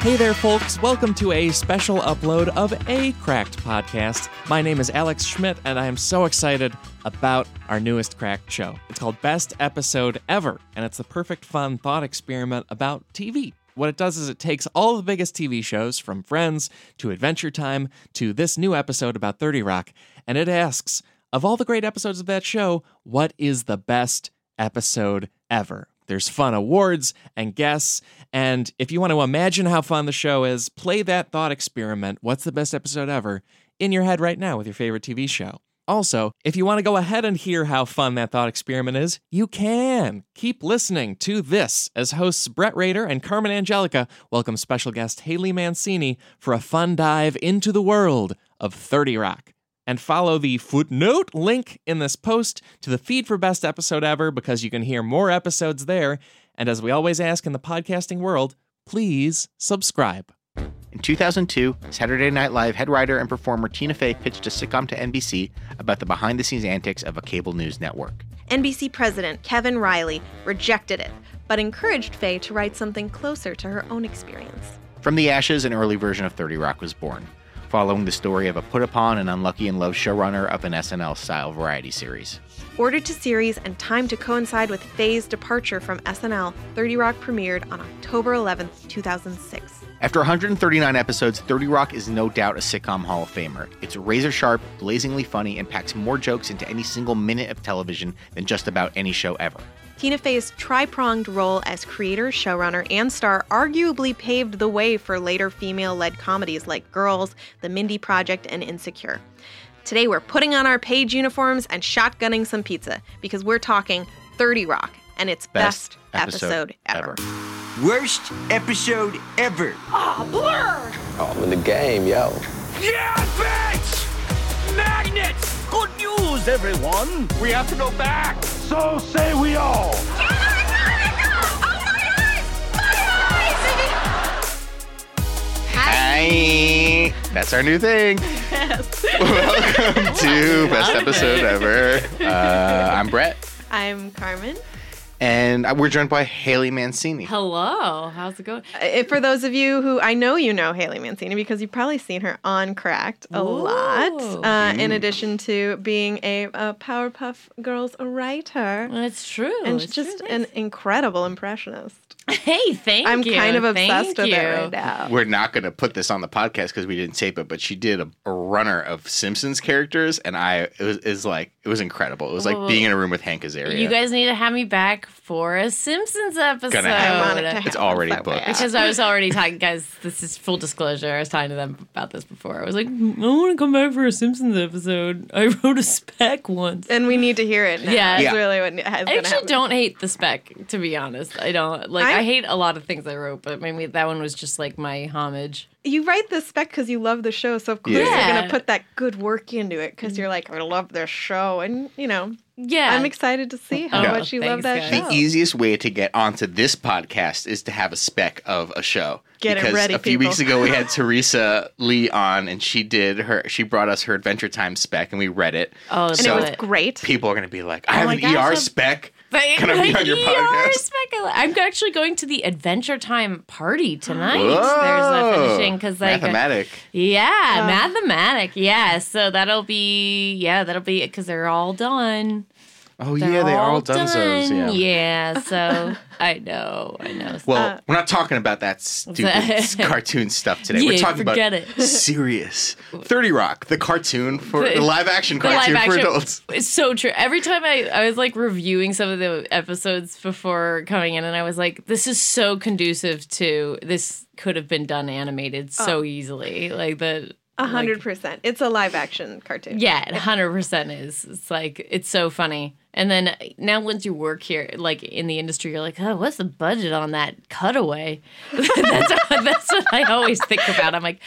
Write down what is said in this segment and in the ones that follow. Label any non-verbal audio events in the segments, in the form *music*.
Hey there, folks. Welcome to a special upload of A Cracked podcast. My name is Alex Schmidt, and I am so excited about our newest Cracked show. It's called Best Episode Ever, and it's the perfect fun thought experiment about TV. What it does is it takes all the biggest TV shows, from Friends to Adventure Time to this new episode about 30 Rock, and it asks, of all the great episodes of that show, what is the best episode ever? There's fun awards and guests. And if you want to imagine how fun the show is, play that thought experiment what's the best episode ever in your head right now with your favorite TV show. Also, if you want to go ahead and hear how fun that thought experiment is, you can. Keep listening to this as hosts Brett Rader and Carmen Angelica welcome special guest Haley Mancini for a fun dive into the world of 30 Rock and follow the footnote link in this post to the feed for best episode ever because you can hear more episodes there. And as we always ask in the podcasting world, please subscribe. In 2002, Saturday Night Live head writer and performer Tina Fey pitched a sitcom to NBC about the behind the scenes antics of a cable news network. NBC president Kevin Reilly rejected it, but encouraged Fey to write something closer to her own experience. From the ashes, an early version of 30 Rock was born following the story of a put upon and unlucky in love showrunner of an SNL style variety series. Ordered to series and timed to coincide with Fey's departure from SNL, 30 Rock premiered on October 11th, 2006. After 139 episodes, 30 Rock is no doubt a sitcom Hall of Famer. It's razor sharp, blazingly funny, and packs more jokes into any single minute of television than just about any show ever. Tina Fey's tri pronged role as creator, showrunner, and star arguably paved the way for later female led comedies like Girls, The Mindy Project, and Insecure. Today, we're putting on our page uniforms and shotgunning some pizza because we're talking 30 Rock and its best, best episode, episode, ever. ever. Worst episode ever. Ah, oh, blur! Oh, I'm in the game, yo. Yeah, bitch! Magnets! Good news, everyone! We have to go back! So say we all! Hi! That's our new thing. Yes. Welcome to *laughs* Best Episode Ever. Uh, I'm Brett. I'm Carmen. And we're joined by Haley Mancini. Hello. How's it going? Uh, for those of you who I know you know Haley Mancini because you've probably seen her on Cracked a Ooh. lot, uh, mm. in addition to being a, a Powerpuff Girls writer. That's true. And it's just true. an incredible impressionist. *laughs* Hey, thank I'm you. I'm kind of obsessed thank with you. it right now. We're not going to put this on the podcast because we didn't tape it, but she did a, a runner of Simpsons characters, and I it was, it was like it was incredible. It was like being in a room with Hank Azaria. You guys need to have me back for a Simpsons episode. Gonna happen. It it's already booked. Because I was already talking, guys. This is full disclosure. I was talking to them about this before. I was like, mm, I want to come back for a Simpsons episode. I *laughs* wrote a spec once, and we need to hear it. Now. Yeah, yeah. really what I actually happen. don't hate the spec. To be honest, I don't like. I, I hate a lot of things I wrote, but maybe that one was just like my homage you write the spec because you love the show, so of course yeah. you're gonna put that good work into it because you're like, I love this show, and you know, yeah, I'm excited to see how oh, much you love that guys. show. The easiest way to get onto this podcast is to have a spec of a show. Get because it ready. A few people. weeks ago, we had *laughs* Teresa Lee on, and she did her. She brought us her Adventure Time spec, and we read it. Oh, and so it was great. People are gonna be like, I oh have an gosh, ER spec. But Can I be on your podcast? I'm actually going to the Adventure Time party tonight. Whoa. There's a finishing because like mathematic. Yeah, uh, mathematic. Yeah, so that'll be yeah that'll be because they're all done. Oh They're yeah, they are all done. Dunzos. Yeah. yeah. So *laughs* I know, I know. Well, uh, we're not talking about that stupid *laughs* cartoon stuff today. Yeah, we're talking about it. serious Thirty Rock, the cartoon for the, the live action cartoon live for adults. It's so true. Every time I I was like reviewing some of the episodes before coming in, and I was like, this is so conducive to this could have been done animated so oh. easily. Like the a hundred percent. It's a live action cartoon. Yeah, hundred percent is. It's like it's so funny. And then now, once you work here, like in the industry, you're like, oh, what's the budget on that cutaway? *laughs* that's, what, that's what I always think about. I'm like,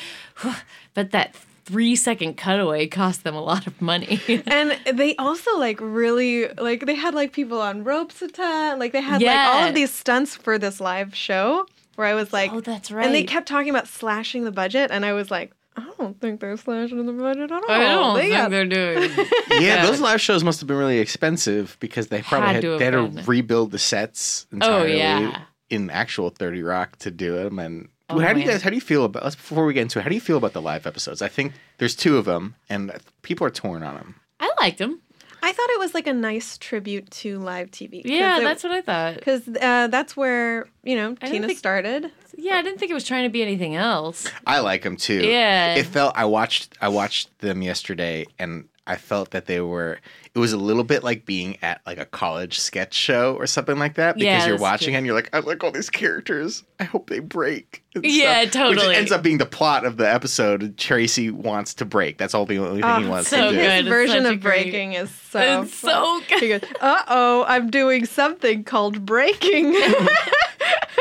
but that three second cutaway cost them a lot of money. *laughs* and they also like really like they had like people on ropes a ton. Like they had yeah. like all of these stunts for this live show where I was like, oh, that's right. And they kept talking about slashing the budget, and I was like, I don't think they're slashing in the budget at all. I don't they think got... they're doing. *laughs* yeah, yeah, those live shows must have been really expensive because they probably had, had, they had to rebuild the sets entirely oh, yeah. in actual Thirty Rock to do them, and Oh, how do you guys? How do you feel about? Let's before we get into it. How do you feel about the live episodes? I think there's two of them, and people are torn on them. I liked them. I thought it was like a nice tribute to live TV. Yeah, that's what I thought. because uh, that's where you know I Tina think- started. Yeah, I didn't think it was trying to be anything else. I like them too. Yeah. It felt. I watched. I watched them yesterday, and I felt that they were. It was a little bit like being at like a college sketch show or something like that because Yeah, you're watching true. and you're like, I like all these characters. I hope they break. and Yeah, stuff," totally. Which ends up being the plot of the episode. Tracy wants to break. That's all the only thing he Oh, wants so to do. good. His version such a of great- breaking is so. it's so good. He goes, "Uh oh, I'm doing something called breaking." *laughs*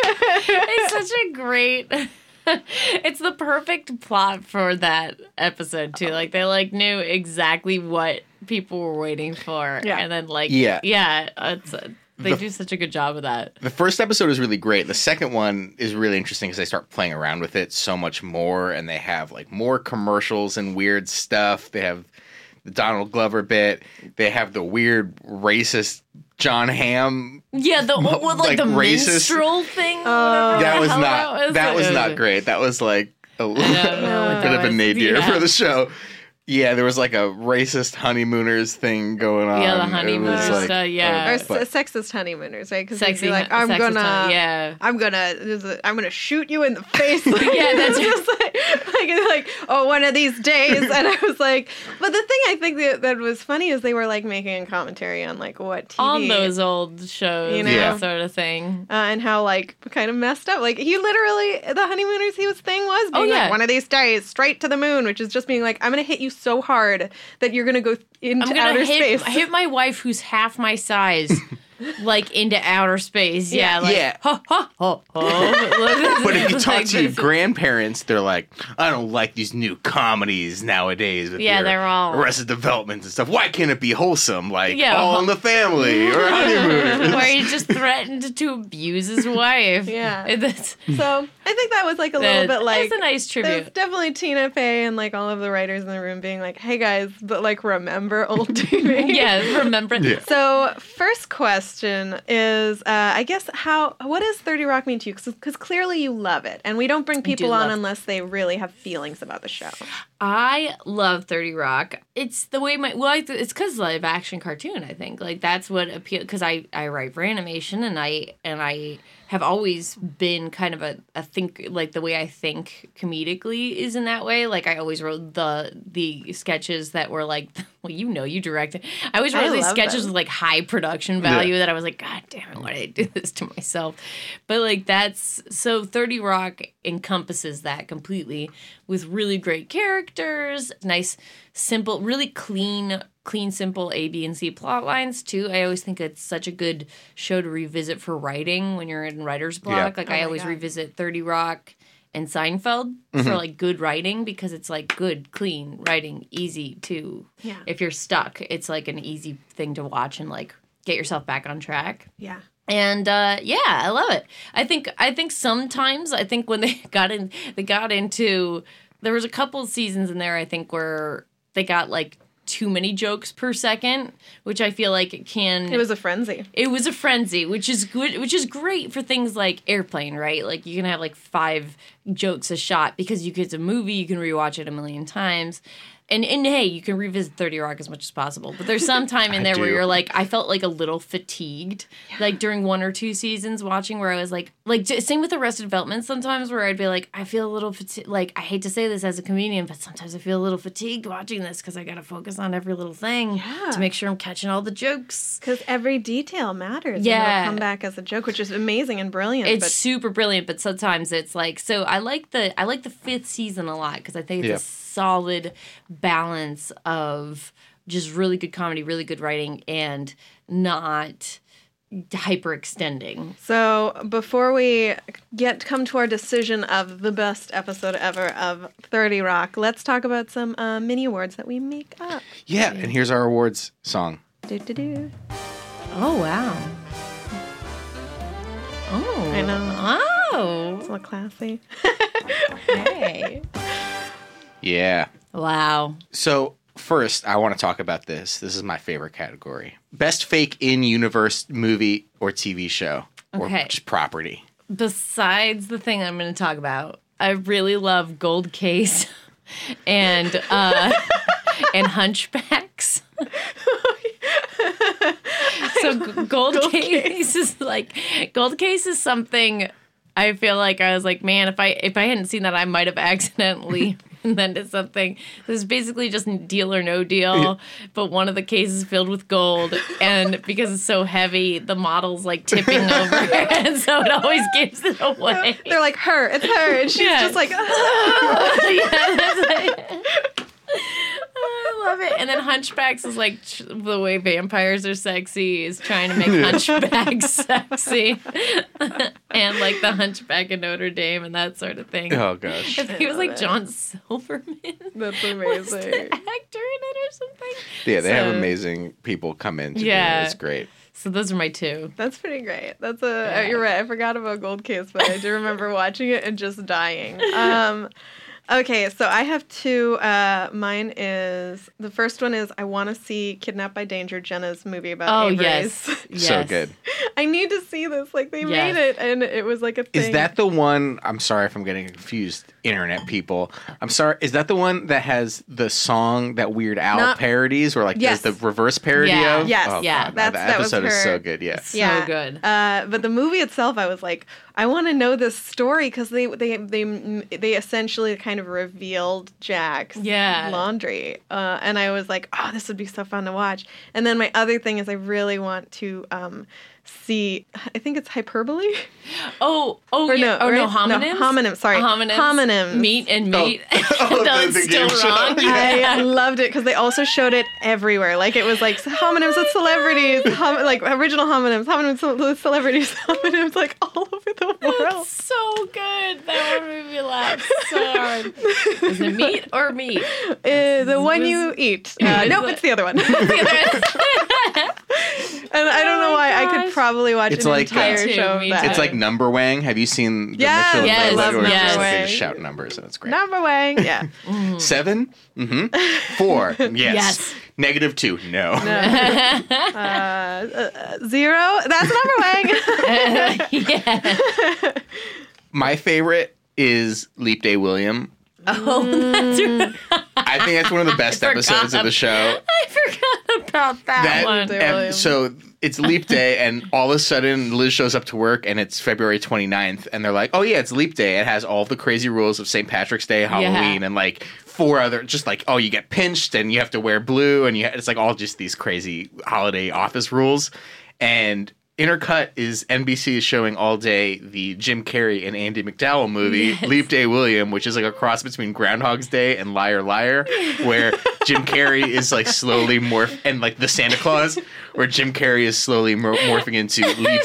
it's such a great *laughs* *laughs* it's the perfect plot for that episode too like they like knew exactly what people were waiting for Yeah. and then like Yeah. yeah it's, uh, they The- do such a good job of that The first episode is really great. The second one is really interesting because they start playing around with it so much more, and they have like more commercials and weird stuff. They have the Donald Glover bit. They have the weird racist Jon Hamm. yeah the Mo- like, like, the racist- minstrel thing Oh. That was not. That was It not great. That was like a I don't know what *laughs* bit of a nadir Yeah. for the show. Yeah, there was like a racist honeymooners thing going on. Yeah, the honeymooners like- stuff, yeah. or uh, but- sexist honeymooners, right? Because sexy like, I'm sexist gonna, time, yeah I'm gonna, I'm gonna shoot you in the face. *laughs* Yeah, that's- just like, like, like, oh, one of these days. And I was like, but the thing I think that, that was funny is they were like making a commentary on like what TV on those old shows You know? Yeah. sort of thing uh, and how like kind of messed up. Like he literally, the honeymooners, he was thing was being Oh, yeah. like one of these days straight to the moon, which is just being like, I'm gonna hit you so hard that you're gonna go into I'm gonna outer hit, space. hit my wife who's half my size, *laughs* like into outer space. Yeah, Yeah. like, Yeah. Ha, ha, ha, ha. But if you *laughs* talk Like, to your grandparents, they're like, I don't like these new comedies nowadays. With Yeah, they're all- Arrested Development and stuff. Why can't it be wholesome, like Yeah, All well- in the Family *laughs* or Honeymooners? where he just threatened to abuse his wife. Yeah. *laughs* That's, so I think that was like a little that- bit like that's a nice There's tribute. definitely Tina Fey and like all of the writers in the room being like, "Hey guys, but like remember old TV." Yeah, remember? Yeah. So first question is, uh, I guess how what does Thirty Rock mean to you? Because clearly you love it, and we don't bring people on unless they really have feelings about the show. I love 30 Rock. It's the way my well, it's because live action cartoon. I think like that's what appeal because I I write for animation and I and I have always been kind of a, a think like the way I think comedically is in that way. Like I always wrote the the sketches that were like *laughs* well you know you directed. I always wrote I these sketches them. with like high production value that I was like God damn it why did I do this to myself? But like that's so 30 Rock encompasses that completely with really great characters, nice, simple, really clean, clean, simple A, B, and C plot lines too. I always think it's such a good show to revisit for writing when you're in writer's block. Yeah. Like Oh I always God. revisit 30 Rock and Seinfeld for like good writing because it's like good, clean writing, easy to Yeah. if you're stuck, it's like an easy thing to watch and like get yourself back on track Yeah. and uh, yeah, I love it. I think I think sometimes I think when they *laughs* got in, they got into there was a couple seasons in there I think where they got like too many jokes per second, which I feel like it can. It was a frenzy. It was a frenzy, which is good, which is great for things like Airplane, right? Like you can have like five jokes a shot because you it's a movie, you can rewatch it a million times. And and hey, you can revisit 30 Rock as much as possible. But there's some time *laughs* in I there where do. you're like, I felt like a little fatigued, like during one or two seasons watching, where I was like, like same with Arrested Development. Sometimes where I'd be like, I feel a little fatigued. Like I hate to say this as a comedian, but sometimes I feel a little fatigued watching this because I got to focus on every little thing Yeah. to make sure I'm catching all the jokes. Because every detail matters. and Yeah. it'll come back as a joke, which is amazing and brilliant. It's but super brilliant, but sometimes it's like so. I like the I like the fifth season a lot because I think it's Yeah. a solid balance of just really good comedy, really good writing, and not hyperextending. So before we get come to our decision of the best episode ever of 30 Rock, let's talk about some uh, mini awards that we make up. Yeah, and here's our awards song. Do, do, do. Oh wow! Oh, I know. Oh, It's a little classy. *laughs* hey! Yeah. wow. So first, I want to talk about this. This is my favorite category: best fake in universe movie or TV show, or Okay. just property. besides the thing I'm going to talk about, I really love Gold Case *laughs* and uh, *laughs* and Hunchbacks. *laughs* so g- Gold, Case, is like Gold Case is something I feel like I was like, man, if I if I hadn't seen that, I might have accidentally. *laughs* invented something. This is basically just deal or no deal, but one of the cases filled with gold, and *laughs* because it's so heavy, the model's like tipping over, *laughs* and so it always gives it away. They're like her, it's her, and she's Yeah. just like, yeah, that's like- I love it. And then Hunchbacks is like tr- the way vampires are sexy is trying to make Hunchbacks *laughs* sexy, *laughs* and like the Hunchback of Notre Dame and that sort of thing. Oh gosh. he was like John Silverman. *laughs* that's was the amazing. actor in it or something. Yeah, they have amazing people come in to do Yeah. it. It's great. So those are my two. That's pretty great. That's a uh, Yeah. you're right. I forgot about Gold Case, but I do remember watching it and just dying. Um, okay, so I have two. Uh, mine is the first one is I want to see Kidnapped by Danger, Jenna's movie about Oh Avery's. yes, yes. *laughs* So good. I need to see this. Like they Yes. made it, and it was like a thing. Is that the one? I'm sorry if I'm getting confused, internet people. I'm sorry. Is that the one that has the song that Weird Al Not- parodies, or like Yes. the reverse parody Yeah. of? Yes. Oh, Yeah. God, That's- that that was episode is so her- good. Yeah. So good. Uh, but the movie itself, I was like, I want to know this story because they they they they essentially kind of revealed Jack's Yeah. laundry, uh, and I was like, oh, this would be so fun to watch. And then my other thing is, I really want to um, see. I think it's hyperbole. Oh, oh, Or yeah. no, oh no, right? No, homonyms. homonyms, sorry. homonyms. Homonyms. Meat and meat. Oh, no, *laughs* the- it's still game show. wrong. I loved it because they also showed it everywhere. Like it was like homonyms with celebrities, *laughs* hom- like original homonyms, homonyms with celebrities, *laughs* homonyms like all over the world. It's so good. That one made me laugh so hard. Is it meat or meat? Uh, the one was- you eat. Uh, Is nope, it- it's the other one. and I don't know Oh why. my I could gosh. probably watch It's an like, uh, entire Me show of that. It's like Numberwang. Have you seen the Yes, Mitchell Yes, and I Webb? love Where it's like they just shout numbers and it's great. Numberwang. Yeah. *laughs* Seven? Mm-hmm. Four. *laughs* Yes. Yes. Negative two. No. Uh, *laughs* uh, zero. That's Number Wang. yeah. My favorite is Leap Day William. Oh, that's mm. right. I think that's one of the *laughs* best episodes of the show. *laughs* I forgot about that, That one. Day so it's leap day and all of a sudden Liz shows up to work and it's February 29th and they're like, "Oh yeah, it's leap day. It has all the crazy rules of St. Patrick's Day, Halloween and like four other just like, oh, you get pinched and you have to wear blue and you it's like all just these crazy holiday office rules." And Intercut is NBC is showing all day the Jim Carrey and Andie MacDowell movie Yes. Leap Day William, which is like a cross between Groundhog's Day and Liar Liar, where Jim Carrey is like slowly morph and like the Santa Claus, where Jim Carrey is slowly mor- morphing into *laughs* Leap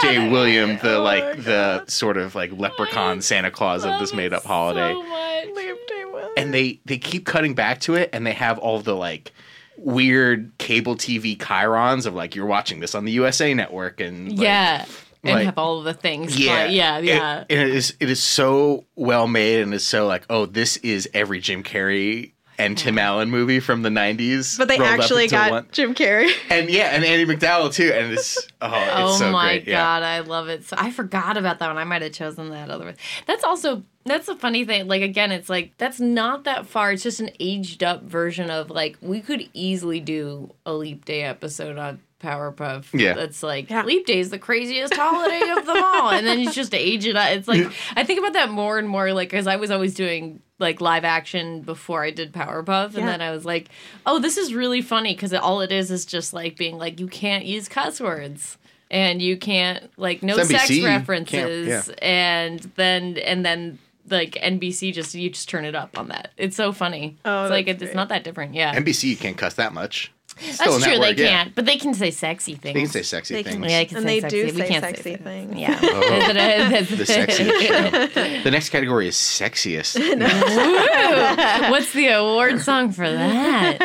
Day William, the Oh like the sort of like leprechaun Santa Claus of this made up holiday. So and they they keep cutting back to it and they have all the like weird cable TV chyrons of like you're watching this on the USA network and like, yeah. And like- have all of the things. yeah But yeah, It- yeah. and it is it is so well made and it's so like oh this is every Jim Carrey and Tim mm-hmm. Allen movie from the 90s But they actually got one. Jim Carrey. and yeah and Andie MacDowell too and it's oh it's Oh so my great yeah god, I love it. So I forgot about that one. I might have chosen that otherwise. That's also that's a funny thing. Like again, it's like that's not that far. It's just an aged up version of like we could easily do a leap day episode on Powerpuff. Yeah. That's like Yeah. leap day is the craziest holiday of them all. And then you just age it up. It's like *laughs* I think about that more and more like cuz I was always doing like live action before I did Powerpuff and Yeah. then I was like, "Oh, this is really funny cuz all it is is just like being like you can't use cuss words." And you can't like no It's sex NBC. References yeah. and then and then like NBC just you just turn it up on that. It's so funny. Oh, it's like it's great. not that different. Yeah. NBC you can't cuss that much It's That's still a true. network, they yeah. can't, but they can say sexy things. They can say sexy They can- things. Yeah, they can And say they sexy. do we say can't sexy say things. Yeah. *laughs* Oh. the the sexiest *laughs* show. The next category is sexiest. *laughs* What's the award song for that?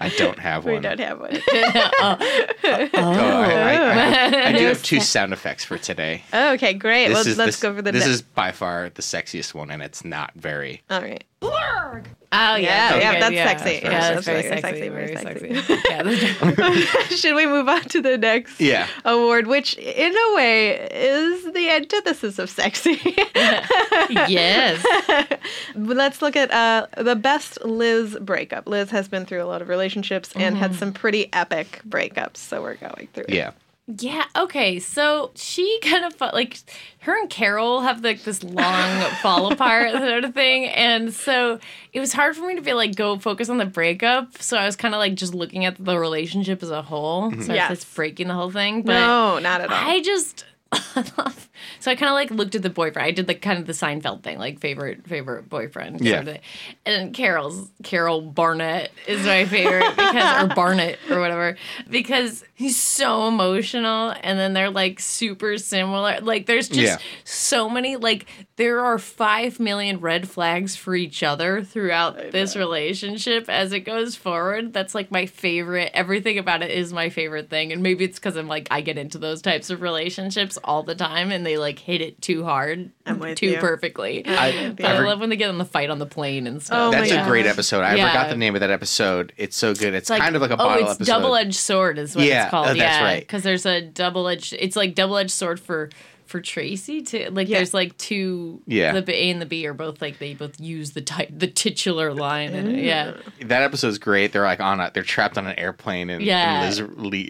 I don't have one. We don't have one. Oh. oh, I, I, I, I oh. do have two sound effects for today. Oh, okay, great. This Well, is let's this, go for the next. This ne- is by far the sexiest one, and it's not very. All right. Blurg! Oh yeah, Yeah, very yeah, that's yeah. sexy. Yeah, Yeah, that's, that's very, very sexy, sexy, very very sexy. yeah, Should we move on to the next Yeah. award, which in a way is the antithesis of sexy? *laughs* yes. *laughs* Let's look at uh, the best Liz breakup. Liz has been through a lot of relationships and had some pretty epic breakups, so we're going through. it. Yeah. Yeah. Okay. So she *laughs* kind of like her and Carol have like this long *laughs* fall apart sort of thing, and so it was hard for me to be like go focus on the breakup. So I was kind of like just looking at the relationship as a whole. Mm-hmm. So Yes. it's breaking the whole thing. But No, not at all. I just. *laughs* so I kind of like looked at the boyfriend. I did like kind of the Seinfeld thing, like favorite favorite boyfriend. Yeah. Sort of. And Carol's Carol Barnett is my favorite because or Barnett or whatever because he's so emotional and then they're like super similar. Like there's just Yeah. so many like there are 5 million red flags for each other throughout this relationship as it goes forward. That's like my favorite. Everything about it is my favorite thing and maybe it's cuz I'm like I get into those types of relationships all the time and they like hit it too hard, I'm with too you. perfectly. I, But I love when they get on the fight on the plane and stuff. Oh That's a great episode. I Yeah. forgot the name of that episode. It's so good. It's, It's kind of like a oh, bottle it's episode. double edged sword is what Yeah, it's called. oh, that's yeah, right. Because there's a double edged. It's like double edged sword for for Tracy too. Like Yeah. there's like two. Yeah. The A and the B are both like they both use the type the titular line. And it. Yeah. That episode's great. They're like on a, they're trapped on an airplane, and, Yeah. and Liz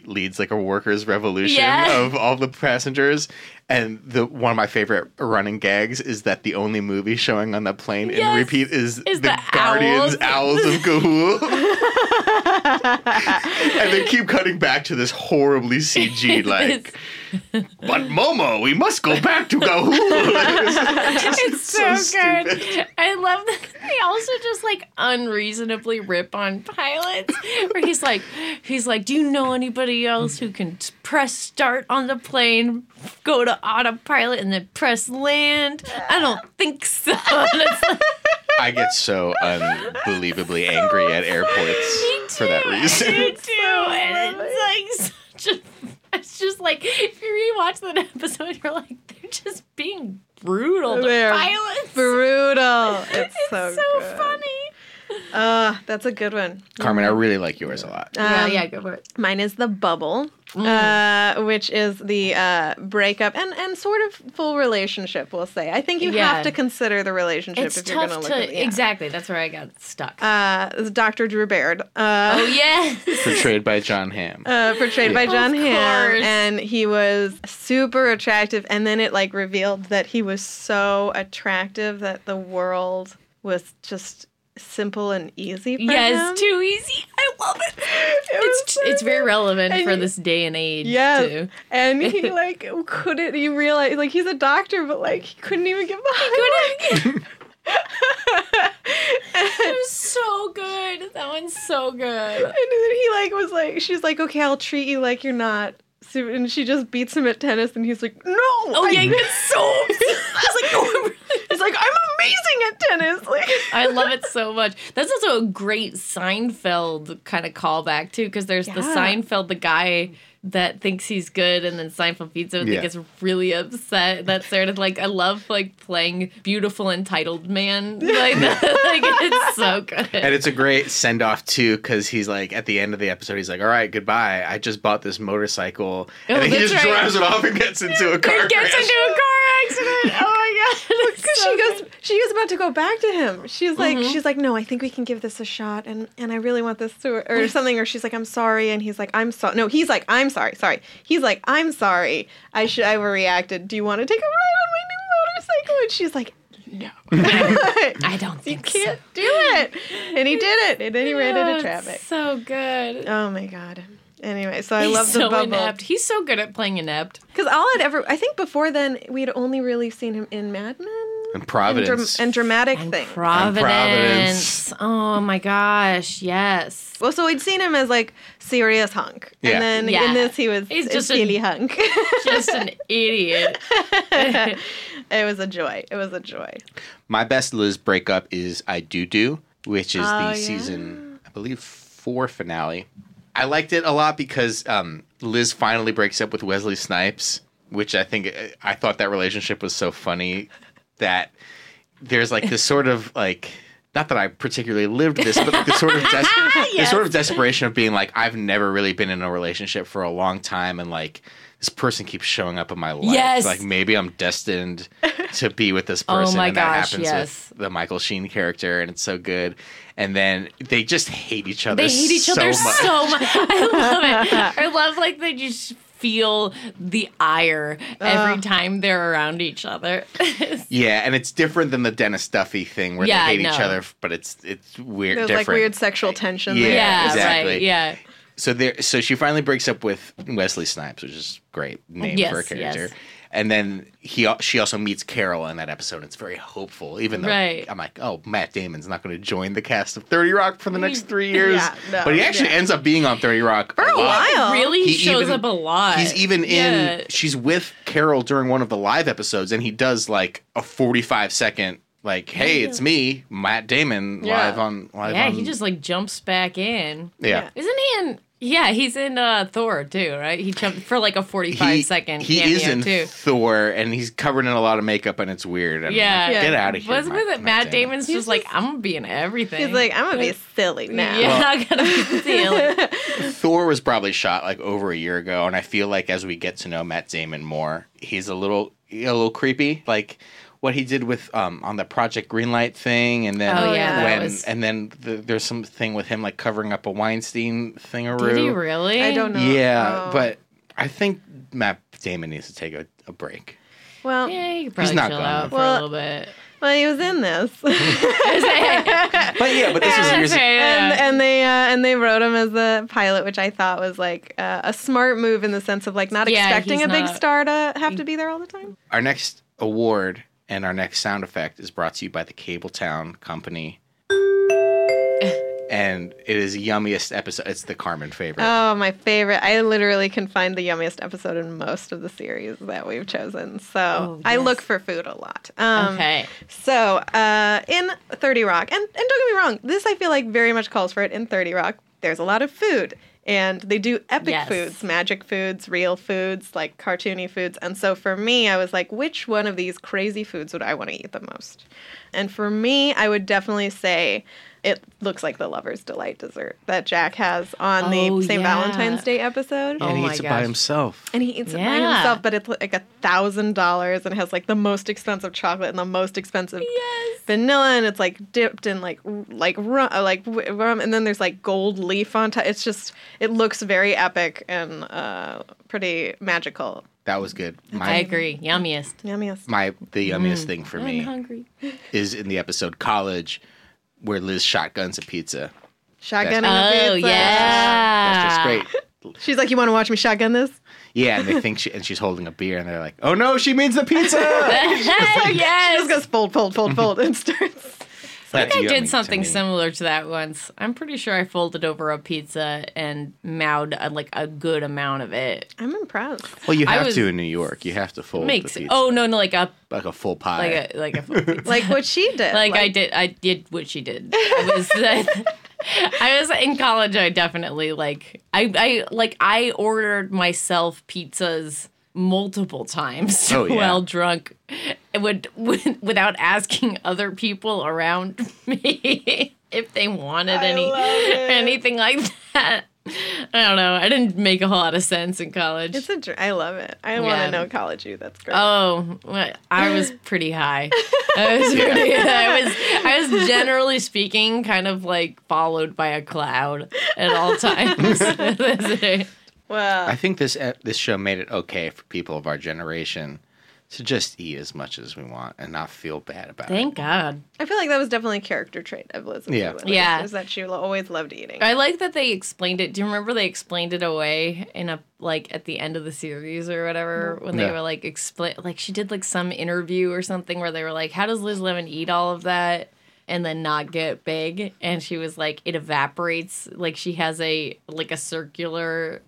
le- leads like a workers' revolution Yeah. *laughs* of all the passengers. And the one of my favorite running gags is that the only movie showing on the plane in repeat is, Is the, the Guardians Owls. Owls of Ga'Hoole. *laughs* *laughs* and they keep cutting back to this horribly CG *laughs* like. But Momo, we must go back to Ga'Hoole. *laughs* It's so, so good. stupid. I love that they also just like unreasonably rip on pilots. Where he's like, he's like, do you know anybody else who can press start on the plane, go to autopilot, and then press land? I don't think so. And it's like, I get so unbelievably angry at airports for that reason. Me too. And it's like such a. It's just like if you rewatch that episode, you're like they're just being brutal to They're pilots. Brutal. *laughs* It's, it's so, so, good. funny. Uh, that's a good one. Carmen, I really like yours a lot. yeah, Um, yeah, go for it. Mine is the bubble, Mm. uh, which is the uh, breakup and, and sort of full relationship. We'll say. I think you Yeah. have to consider the relationship It's if you're going tough to to look at it. yeah. exactly. That's where I got stuck. Uh, it's Dr. Drew Baird. Uh, oh yes. *laughs* Portrayed by Jon Hamm. uh, portrayed by Of Jon Hamm, course. and he was super attractive. And then it like revealed that he was so attractive that the world was just simple and easy yeah, him. it's too easy. I love it. *laughs* It It's so it's very relevant And for you- this day and age. Yeah, too. and he *laughs* like couldn't. You realize like he's a doctor, but like he couldn't even give the highlight. It was so good. That one's so good. And then he like was like, she's like, okay, I'll treat you like you're not. So, and she just beats him at tennis, and he's like, no. Oh I- yeah, he *laughs* gets so. I was like, no. He's like, I'm amazing at tennis. Like, *laughs* I love it so much. That's also a great Seinfeld kind of callback too, because there's the Seinfeld, the guy that thinks he's good, and then Seinfeld beats him and Yeah. he gets really upset. That's sort of like I love like playing beautiful entitled man *laughs* like that. like it's so good. And it's a great send off too, because he's like at the end of the episode, he's like, "All right, goodbye. I just bought this motorcycle," and Oh, then he just right. drives it off and gets into a car He gets crash. into a car accident. Oh my god! *laughs* Because so she goes, good. she was about to go back to him. She's like, Mm-hmm. she's like, no, I think we can give this a shot, and and I really want this to, or *laughs* something. Or she's like, I'm sorry, and he's like, I'm sorry. No, he's like, I'm sorry, sorry. He's like, I'm sorry. I should, I overreacted. Do you want to take a ride on my new motorcycle? And she's like, no. *laughs* I don't think so. You can't so. do it. And he did it. And then he ran Oh, into traffic. So good. Oh my god. Anyway, so I He's love the so bubble. inept. He's so good at playing inept. Because all I'd ever, I think before then, we'd only really seen him in Mad Men. And And, Providence. and dramatic And things. Providence. Providence. Oh my gosh, yes. well, so we'd seen him as like serious hunk. Yeah. And then Yeah. in this, he was He's just a- silly hunk. *laughs* Just an idiot. *laughs* it was a joy. It was a joy. My best Liz breakup is I Do Do, which is Oh, the yeah. season, I believe, four finale. I liked it a lot because um, Liz finally breaks up with Wesley Snipes, which I think I thought that relationship was so funny that there's like this sort of like not that I particularly lived this, but the sort of des- *laughs* the sort of desperation of being like, I've never really been in a relationship for a long time, and like this person keeps showing up in my life. Yes. Like maybe I'm destined *laughs* to be with this oh person. Oh person. my and that gosh, happens yes. with the Michael Sheen character, and it's so good. And then they just hate each other. They hate each so other much. so *laughs* much. I love it. I love like they just feel the ire every uh. time they're around each other. *laughs* Yeah, and it's different than the Dennis Duffy thing where Yeah, they hate each other, but it's it's weird. There's different. like weird sexual tension Yeah, there. yeah, exactly. right. Yeah. So there, so she finally breaks up with Wesley Snipes, which is great name Yes, for a character. yes. And then he, she also meets Carol in that episode. It's very hopeful, even though Right. I'm like, oh, Matt Damon's not going to join the cast of Thirty Rock for the next three years. Yeah, no, but he actually yeah. ends up being on Thirty Rock For a lot. while. Really He shows even- up a lot. He's even in. She's with Carol during one of the live episodes, and he does like a 45 second, like, "Hey, it's me, Matt Damon, Yeah. live on live Yeah, on." he just like jumps back in. yeah. Isn't he in? Yeah, he's in uh, Thor too, right? He jumped for like a forty-five second he cameo is in too. Thor, and he's covered in a lot of makeup, and it's weird. And I'm Yeah. like, Yeah. get out of here. Wasn't Matt- it Matt Damon's He's just like, I'm gonna be in everything. He's like, I'm gonna be silly *laughs* now. yeah, I'm gonna be *laughs* silly. Thor was probably shot like over a year ago, and I feel like as we get to know Matt Damon more, he's a little a little creepy. Like what he did with um on the Project Greenlight thing, and then Oh, yeah, when was- and then the, there's something with him like covering up a Weinstein thingaroo. Did he really? I don't know. Yeah, Oh. but I think Matt Damon needs to take a, a break. Well, Yeah, you could probably not chill going out for Well- a little bit. well, he was in this, *laughs* *laughs* But yeah, but this was years. Fair, and yeah. and they uh, and they wrote him as the pilot, which I thought was like uh, a smart move in the sense of like not Yeah, expecting he's a big star to have to be there all the time. Our next award and our next sound effect is brought to you by the Cabletown Company. *laughs* And it is yummiest episode. It's the Carmen favorite. Oh, my favorite! I literally can find the yummiest episode in most of the series that we've chosen. So Oh, I look for food a lot. Um, okay. So, uh, in 30 Rock, and, and don't get me wrong, this I feel like very much calls for it in 30 Rock. There's a lot of food, and they do epic Yes. foods, magic foods, real foods, like cartoony foods. And so for me, I was like, which one of these crazy foods would I want to eat the most? And for me, I would definitely say it looks like the Lover's Delight dessert that Jack has on Oh, the St. yeah. Valentine's Day episode. Oh and he my eats it by himself. And he eats it by himself, but it's like a thousand dollars and has like the most expensive chocolate and the most expensive Yes. vanilla, and it's like dipped in like r- like rum, uh, like rum, and then there's like gold leaf on top. It's just it looks very epic and uh, pretty magical. That was good. My, I agree. Yummiest. Yummiest. My the yummiest thing for I'm me hungry. *laughs* is in the episode College, where Liz shotguns a pizza. Shotgun. Oh and a pizza. yeah. That's just great. *laughs* She's like, "You want to watch me shotgun this?" Yeah, and they think she and she's holding a beer, and they're like, "Oh no, she means the pizza." *laughs* *laughs* She yes. just goes fold, fold, fold, fold, and starts. That's I think I did something similar to that once. I'm pretty sure I folded over a pizza and mowed uh, like a good amount of it. I'm impressed. Well, you I have was- to in New York. You have to fold Makes the pizza, oh no no like a like a full pie. like a like a full *laughs* pizza. Like what she did. like I did I did what she did. I was *laughs* I was in college. I definitely like I I like I ordered myself pizzas multiple times Oh, *laughs* yeah. while drunk would, would without asking other people around *laughs* me if they wanted any anything like that. I don't know. I didn't make a whole lot of sense in college. It's a. dr- I love it. I want to know college you. That's great. Oh, well, I was pretty high. I was pretty. I was. I was generally speaking, kind of like followed by a cloud at all *laughs* times. Well, I think this uh, this show made it okay for people of our generation to just eat as much as we want and not feel bad about Thank it. Thank God. I feel like that was definitely a character trait of Liz. Yeah. Is Yeah. that she always loved eating. I like that they explained it. Do you remember they explained it away in a like at the end of the series or whatever when they Yeah. were like explain like she did like some interview or something where they were like, "How does Liz Lemon eat all of that?" and then not get big and she was like it evaporates like she has a like a circular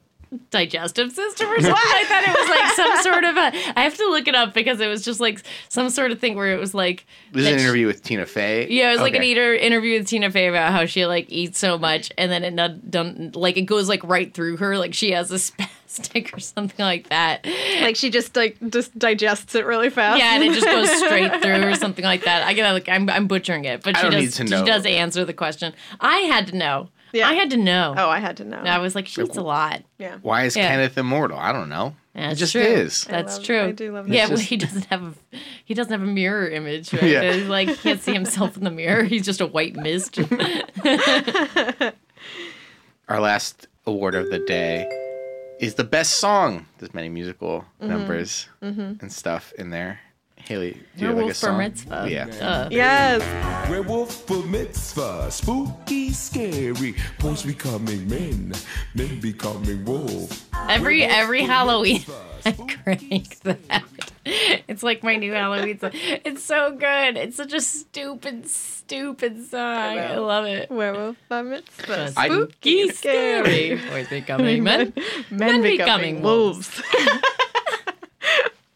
digestive system or something I thought It was like some *laughs* sort of a. I have to look it up because it was just like some sort of thing where it was like. This is that an she- interview with Tina Fey. yeah, it was like an eater interview with Tina Fey about how she like eats so much and then it not done like it goes like right through her like she has a *laughs* spastic or something like that. Like she just like just digests it really fast. Yeah, and it just goes straight *laughs* through or something like that. I get like I'm I'm butchering it, but I she don't does need to know. she does answer the question. I had to know. Yeah. I had to know. oh, I had to know. I was like, she eats a lot. yeah. Why is Yeah. Kenneth immortal? I don't know. Yeah, it just true. is. That's love- true. I do love that. Yeah, It's well, just- he doesn't have a he doesn't have a mirror image. Right? Yeah. He's like he can't see himself in the mirror. He's just a white mist. *laughs* Our last award of the day is the best song. There's many musical Mm-hmm. numbers and stuff in there. Haley, do you have like a Werewolf for song? Mitzvah. Yeah. Uh, Yes. Werewolf Bar Mitzvah, spooky, scary. Boys becoming men, men becoming wolves. every every Halloween, *laughs* I crank that. It's like my new Halloween song. It's so good. It's such a stupid, stupid song. I, love it. Werewolf Bar Mitzvah. I- Spooky, scary. Boys becoming men. *laughs* Men, Men becoming, becoming wolves. *laughs*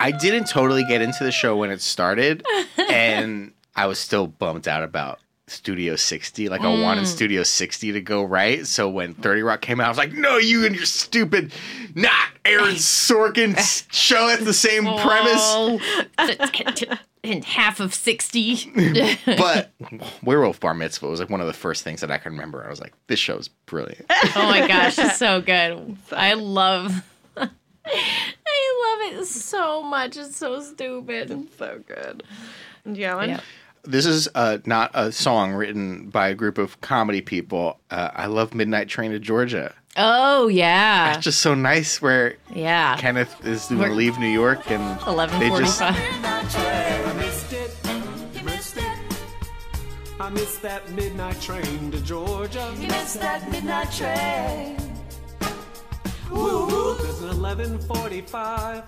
I didn't totally get into the show when it started, and I was still bummed out about Studio 60. Like, I Mm. wanted Studio 60 to go right. So when 30 Rock came out, I was like, no, you and your stupid, not Aaron Sorkin show. It's the same premise. In half of sixty. *laughs* But Werewolf Bar Mitzvah was like one of the first things that I can remember. I was like, this show's brilliant. Oh my gosh, it's so good. I love I love it so much. It's so stupid. so good. Do you have? Yeah. This is uh, not a song written by a group of comedy people. Uh, I love Midnight Train to Georgia. Oh yeah. It's just so nice where Yeah. Kenneth is going to leave New York and Eleven they just. I missed it. Missed it. I missed that midnight train to Georgia. You missed that midnight train. Woo woo. There's an 11:45,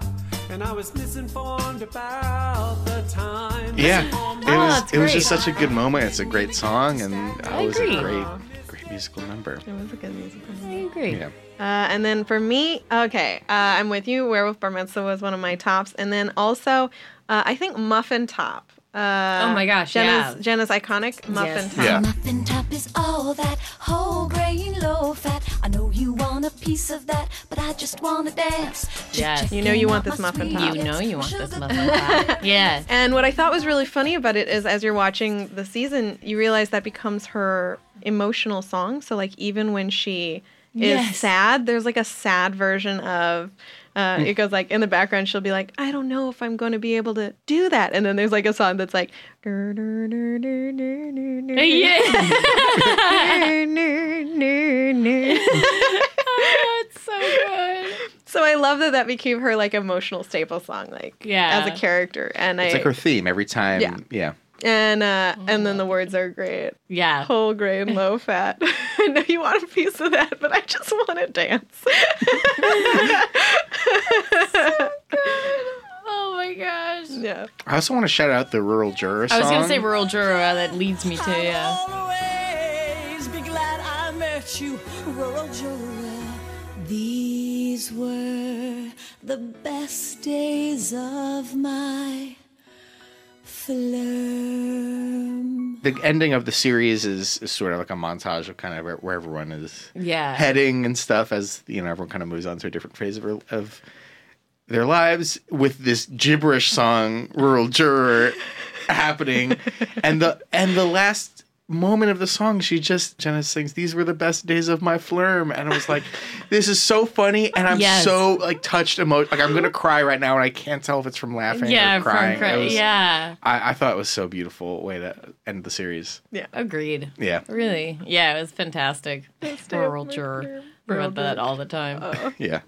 and I was misinformed about the time. yeah, it was that's it was just such a good moment. It's a great song and uh, I it was agree. a great great musical number. It was a good musical. I agree. Yeah. Uh, and then for me, okay, uh, I'm with you. Werewolf Bar Mitzvah was one of my tops. And then also, uh, I think Muffin Top. Uh, Oh my gosh, Jenna's, yeah. Jenna's iconic Muffin Yes. Top. Yeah. Muffin top is all that whole grain low fat. I know you want a piece of that, but I just want to dance. Yes. You know you want this muffin top. You know you want this muffin top. Yeah. *laughs* And what I thought was really funny about it is as you're watching the season, you realize that becomes her emotional song. So like even when she is Yes. sad, there's like a sad version of uh, it goes like in the background she'll be like, I don't know if I'm going to be able to do that. And then there's like a song that's like "Dur, dur, dur, dur, dur, dur, dur, Yeah. *laughs* *laughs* dur, dur, dur, dur." oh, it's so good. So I love that that became her like emotional staple song, like Yeah. as a character. And It's I like her theme every time. Yeah. yeah. and uh, and then the words are great. Yeah. whole grain, low fat. *laughs* I know you want a piece of that, but I just want to dance. *laughs* Oh my gosh. yeah. I also want to shout out the Rural Juror song. I was gonna say rural juror uh, that leads me to yeah. Always be glad I met you, rural juror. These were the best days of my flirm. the ending of the series is, is sort of like a montage of kind of where, where everyone is Yeah. heading and stuff as you know everyone kind of moves on to a different phase of, of their lives with this gibberish song rural juror happening *laughs* and the and the last moment of the song she just jenna sings these were the best days of my flirm and i was like this is so funny and i'm Yes. so like touched emo like i'm gonna cry right now and i can't tell if it's from laughing Yeah, or crying from cry- It was- yeah. I, I thought it was so beautiful way to end the series Yeah, Agreed. yeah Really? Yeah, it was fantastic. Rural juror. Read that all the time. Yeah.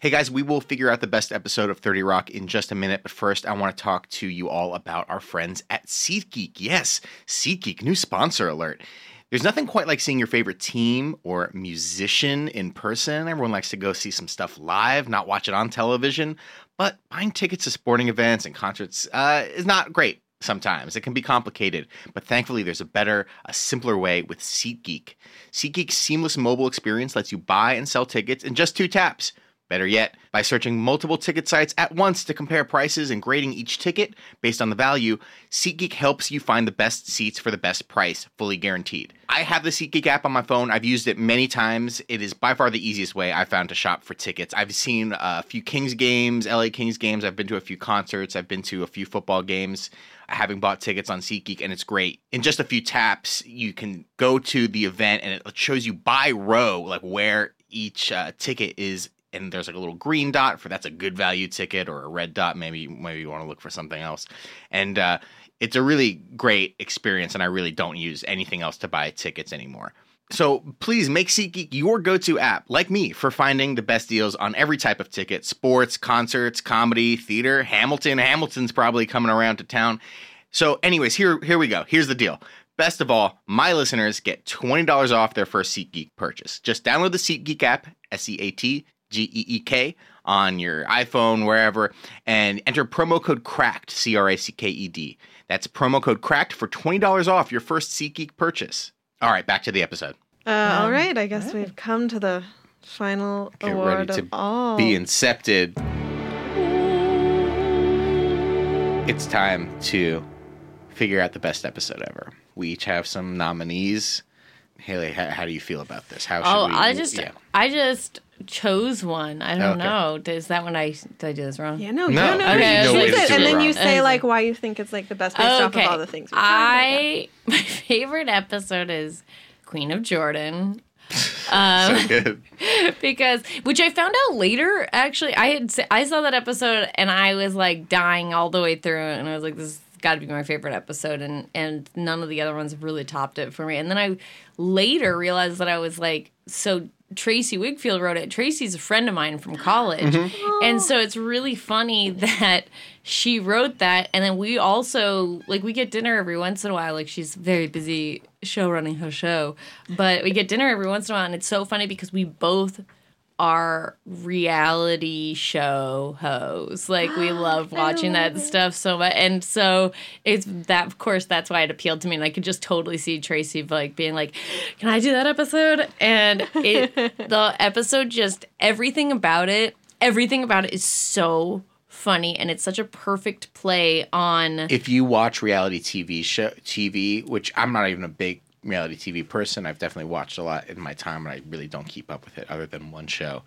Hey guys, we will figure out the best episode of 30 Rock in just a minute, but first I want to talk to you all about our friends at SeatGeek. Yes, SeatGeek, new sponsor alert. There's nothing quite like seeing your favorite team or musician in person. Everyone likes to go see some stuff live, not watch it on television. But buying tickets to sporting events and concerts uh, is not great sometimes. It can be complicated, but thankfully there's a better, a simpler way with SeatGeek. SeatGeek's seamless mobile experience lets you buy and sell tickets in just two taps. Better yet, by searching multiple ticket sites at once to compare prices and grading each ticket based on the value, SeatGeek helps you find the best seats for the best price, fully guaranteed. I have the SeatGeek app on my phone. I've used it many times. It is by far the easiest way I found to shop for tickets. I've seen a few Kings games, LA Kings games. I've been to a few concerts. I've been to a few football games having bought tickets on SeatGeek, and it's great. In just a few taps, you can go to the event and it shows you by row, like where each uh, ticket is and there's like a little green dot for that's a good value ticket or a red dot maybe maybe you want to look for something else and uh, it's a really great experience and i really don't use anything else to buy tickets anymore so please make SeatGeek your go-to app, like me, for finding the best deals on every type of ticket: sports, concerts, comedy, theater. Hamilton, Hamilton's probably coming around to town. So, anyways, here here we go. Here's the deal. Best of all, my listeners get $20 off their first SeatGeek purchase. Just download the SeatGeek app, S E A T G E E K, on your iPhone, wherever, and enter promo code CRACKED, C R A C K E D. That's promo code CRACKED for $20 off your first SeatGeek purchase. All right, back to the episode. Uh, all right, I guess we've come to the final Get award ready to of all. be incepted. It's time to figure out the best episode ever. We each have some nominees. Haley, how, how do you feel about this? How should Oh, we? I just yeah. I just chose one. I don't Okay. know. Is that when I did I do this wrong? Yeah, no, No, no, no. there's Okay, no I way to like- do and it then wrong. you say like why you think it's like the best based off of all the things. we've tried. I *laughs* my favorite episode is Queen of Jordan. *laughs* Um, so good. *laughs* because which I found out later. Actually, I had I saw that episode and I was like dying all the way through, and I was like, "This has got to be my favorite episode," and and none of the other ones have really topped it for me. And then I later realized that I was like, so Tracy Wigfield wrote it. Tracy's a friend of mine from college, mm-hmm. and so it's really funny *laughs* that she wrote that, and then we also like we get dinner every once in a while. Like she's very busy show running her show, but we get dinner every once in a while, and it's so funny because we both are reality show hoes. Like we *gasps* love watching that stuff so much. And so it's that of course that's why it appealed to me. And I could just totally see Tracy like being like, Can I do that episode? And it *laughs* the episode just everything about it, everything about it is so funny and it's such a perfect play on if you watch reality TV show TV, which I'm not even a big reality TV person, I've definitely watched a lot in my time, and I really don't keep up with it other than one show.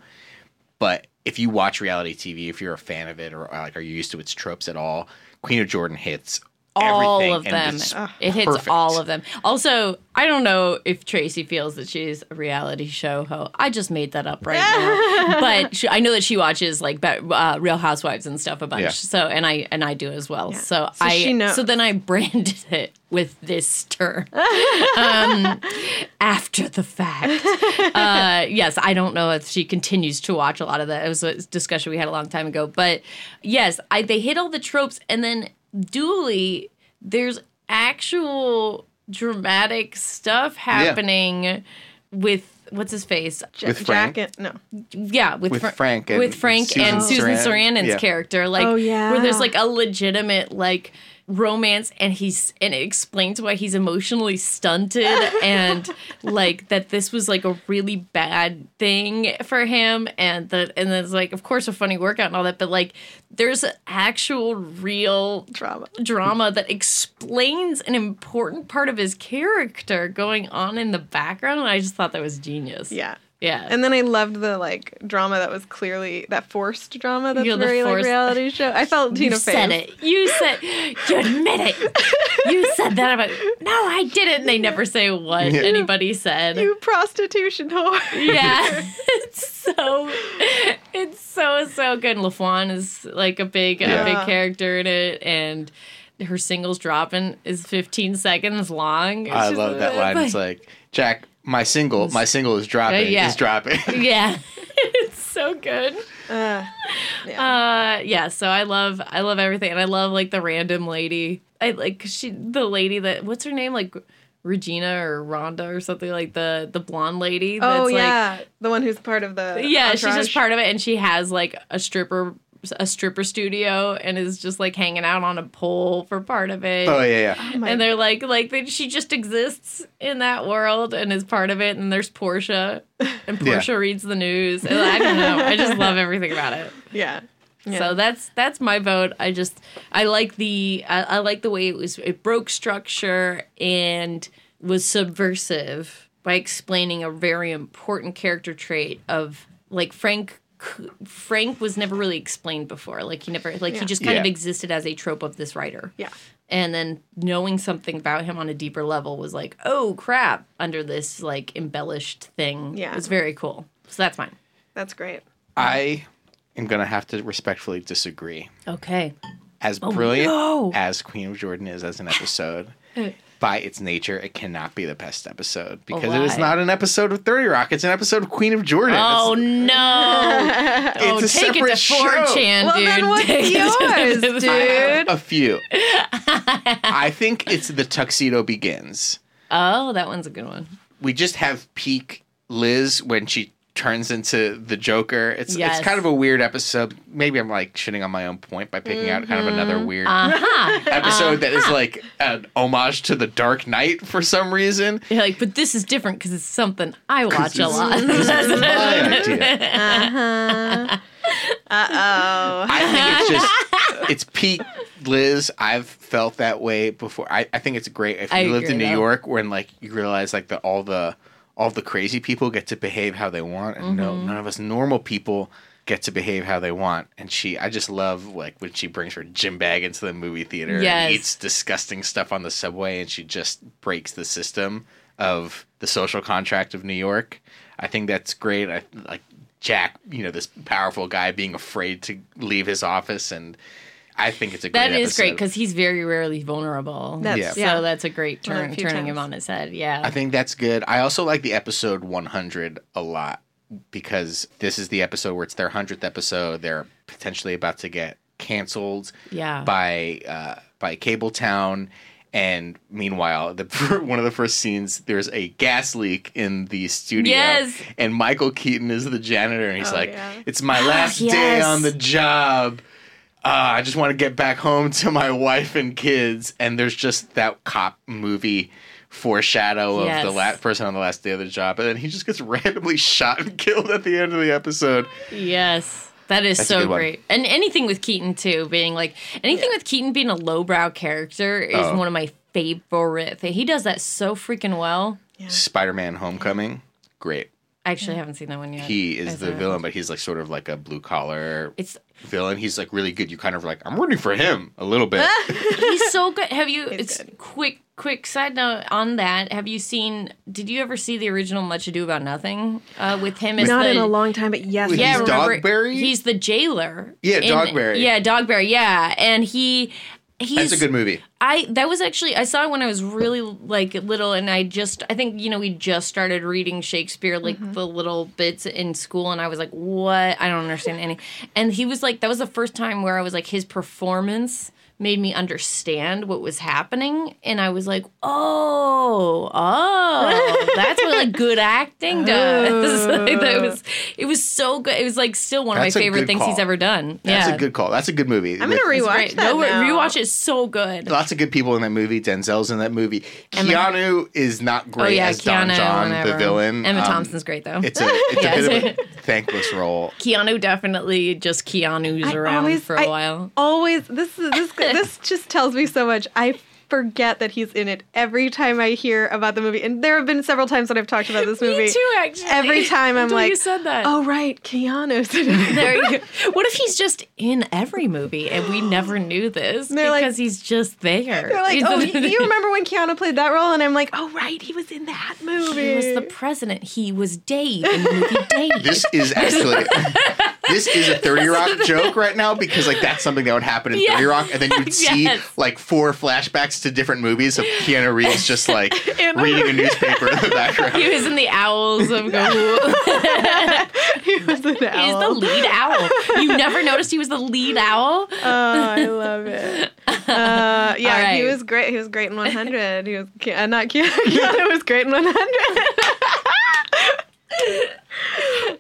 But if you watch reality TV, if you're a fan of it or like are you used to its tropes at all, Queen of Jordan hits all of them. It hits perfect. all of them. Also, I don't know if Tracy feels that she's a reality show ho. I just made that up right now, *laughs* but she, I know that she watches like uh, Real Housewives and stuff a bunch. Yeah. So, and I and I do as well. So, So I so then I branded it with this term *laughs* um, after the fact. Uh, yes, I don't know if she continues to watch a lot of that. It was a discussion we had a long time ago, but yes, I they hit all the tropes, and then dually, there's actual dramatic stuff happening with what's his face? Ja- With Frank? Jacket, no. Yeah, with, With Fra- Frank and with Frank Susan and Susan Sarandon's Yeah. character, like Oh, yeah. where there's like a legitimate like romance, and he's and it explains why he's emotionally stunted, *laughs* and like that this was like a really bad thing for him, and that and then it's like of course a funny workout and all that, but like there's actual real Drama. drama that explains an important part of his character going on in the background, and I just thought that was genius. Yeah. Yeah. And then I loved the like drama that was clearly that forced drama that's Yeah, the very like reality show. I felt Tina Fey. You said it. You said you admit it. You *laughs* said that about no, I didn't. And they never say what Yeah. anybody said. You prostitution whore. yeah, *laughs* *laughs* it's so it's so so good. And LaFawn is like a big Yeah. a big character in it, and her singles dropping is 15 seconds long. It's I just- love that line. It's like Jack, my single, my single is dropping. yeah. Is dropping. *laughs* yeah, *laughs* it's so good. Uh, Uh yeah, so I love I love everything and I love like the random lady. I like she the lady that what's her name like Regina or Rhonda or something like the the blonde lady oh that's yeah, the one who's part of the like yeah, she's just part of it and she has like a stripper a stripper studio and is just like hanging out on a pole for part of it. Oh yeah, yeah. Oh my- and they're like, like they, she just exists in that world and is part of it. And there's Portia, and Yeah. Portia reads the news. And I don't know. I just love everything about it. Yeah. Yeah. So that's that's my vote. I just I like the I, I like the way it was it broke structure and was subversive by explaining a very important character trait of like Frank c- Frank was never really explained before. Like he never like Yeah. he just kind of existed as a trope of this writer. Yeah. And then knowing something about him on a deeper level was like, oh crap, under this like embellished thing. Yeah. It's very cool. So that's mine. That's great. I am gonna have to respectfully disagree. Okay. As oh, brilliant no. as Queen of Jordan is as an episode, *laughs* by its nature, it cannot be the best episode because it is not an episode of Thirty Rock. It's an episode of Queen of Jordan. Oh It's- no! oh, *laughs* It's a oh, take it separate to show. 4chan, Well, dude. then what's Take it to- yours, dude? a few. *laughs* I think it's the tuxedo begins. Oh, that one's a good one. We just have peak Liz when she turns into the Joker. It's Yes. it's kind of a weird episode. Maybe I'm like shitting on my own point by picking out kind of another weird *laughs* Uh-huh. episode that is like an homage to the Dark Knight for some reason. You're like, but this is different because it's something I *laughs* watch a lot. This is my idea. Uh oh. I think it's just *laughs* it's peak Liz. I've felt that way before. I, I think it's great if you I lived in New though. York when like you realize like that all the all the crazy people get to behave how they want and no Mm-hmm. none of us normal people get to behave how they want. And she I just love like when she brings her gym bag into the movie theater Yes. and eats disgusting stuff on the subway and she just breaks the system of the social contract of New York. I think that's great. I like Jack, you know, this powerful guy being afraid to leave his office, and I think it's a great. That is great because he's very rarely vulnerable. That's- Yeah. So yeah. that's a great Well, a turn, few turning him on his head. Yeah. I think that's good. I also like the episode 100 a lot because this is the episode where it's their hundredth episode. They're potentially about to get canceled Yeah. by uh, by Kabletown. And meanwhile, the *laughs* one of the first scenes, there's a gas leak in the studio, Yes. and Michael Keaton is the janitor, and he's Oh, like, yeah. "It's my last day on the job. Uh, I just want to get back home to my wife and kids." And there's just that cop movie foreshadow of the last person on the last day of the job, and then he just gets *laughs* randomly shot and killed at the end of the episode. Yes. That is That's so good one. great. And anything with Keaton too, being like anything with Keaton being a lowbrow character is Oh. one of my favorite. Thing. He does that so freaking well. Spider-Man: Homecoming, great. I actually haven't seen that one yet. He I is the it. villain, but he's like sort of like a blue collar It's villain. He's like really good. You kind of like, I'm rooting for him a little bit. *laughs* he's so good. Have you? He's it's good. quick. Quick side note on that. Have you seen? Did you ever see the original Much Ado About Nothing uh, with him as Not the? in a long time, but yes. Yeah, He's remember, Dogberry? He's the jailer. Yeah, in- Dogberry. Yeah, Dogberry. Yeah, and he. He's, That's a good movie. I that was actually I saw it when I was really like little, and I just I think you know we just started reading Shakespeare like mm-hmm. the little bits in school, and I was like, what? I don't understand any. And he was like, that was the first time where I was like, his performance made me understand what was happening, and I was like, oh, oh, that's what like good *laughs* acting does. *laughs* like, that was it was so good. It was like still one of That's my favorite good things he's ever done. That's yeah. a good call. That's a good movie. I'm gonna rewatch Great. that. No, now. rewatch it so good. Lots of good people in that movie. Denzel's in that movie. Emma- Keanu is not great oh yeah, as Don Keanu, John, the villain. Emma Um, Thompson's great though. It's a it's Yeah. a bit of a *laughs* thankless role. Keanu definitely just Keanu's I around always- for a I while. Always, this is this *laughs* this just tells me so much. I forget that he's in it every time I hear about the movie, and there have been several times that I've talked about *laughs* this movie. Me too, actually. Every time I'm like, you said that. oh right, Keanu's in it. *laughs* There you go. What if he's just in every movie and we never knew this They're like- because he's just there? They're like, oh, you remember when Keanu played that role? And I'm like, oh right, he was in that movie. He was the president. He was Dave in the movie Dave. *laughs* This is actually this is a 30 Rock joke right now because like that's something that would happen in Yeah. 30 Rock, and then you'd see Yes. like four flashbacks to different movies of Keanu Reeves just like *laughs* reading a *laughs* newspaper in the background. he was in the Owls of Ga'Hoole. *laughs* he was an He's the lead owl. You never noticed he was the lead owl? Oh, I love it. Uh, yeah, All right. he was great. He was great in 100. He was uh, not Keanu. Keanu was great in 100.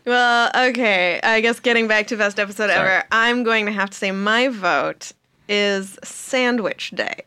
Well, okay. I guess getting back to best episode Sorry. ever, I'm going to have to say my vote is Sandwich Day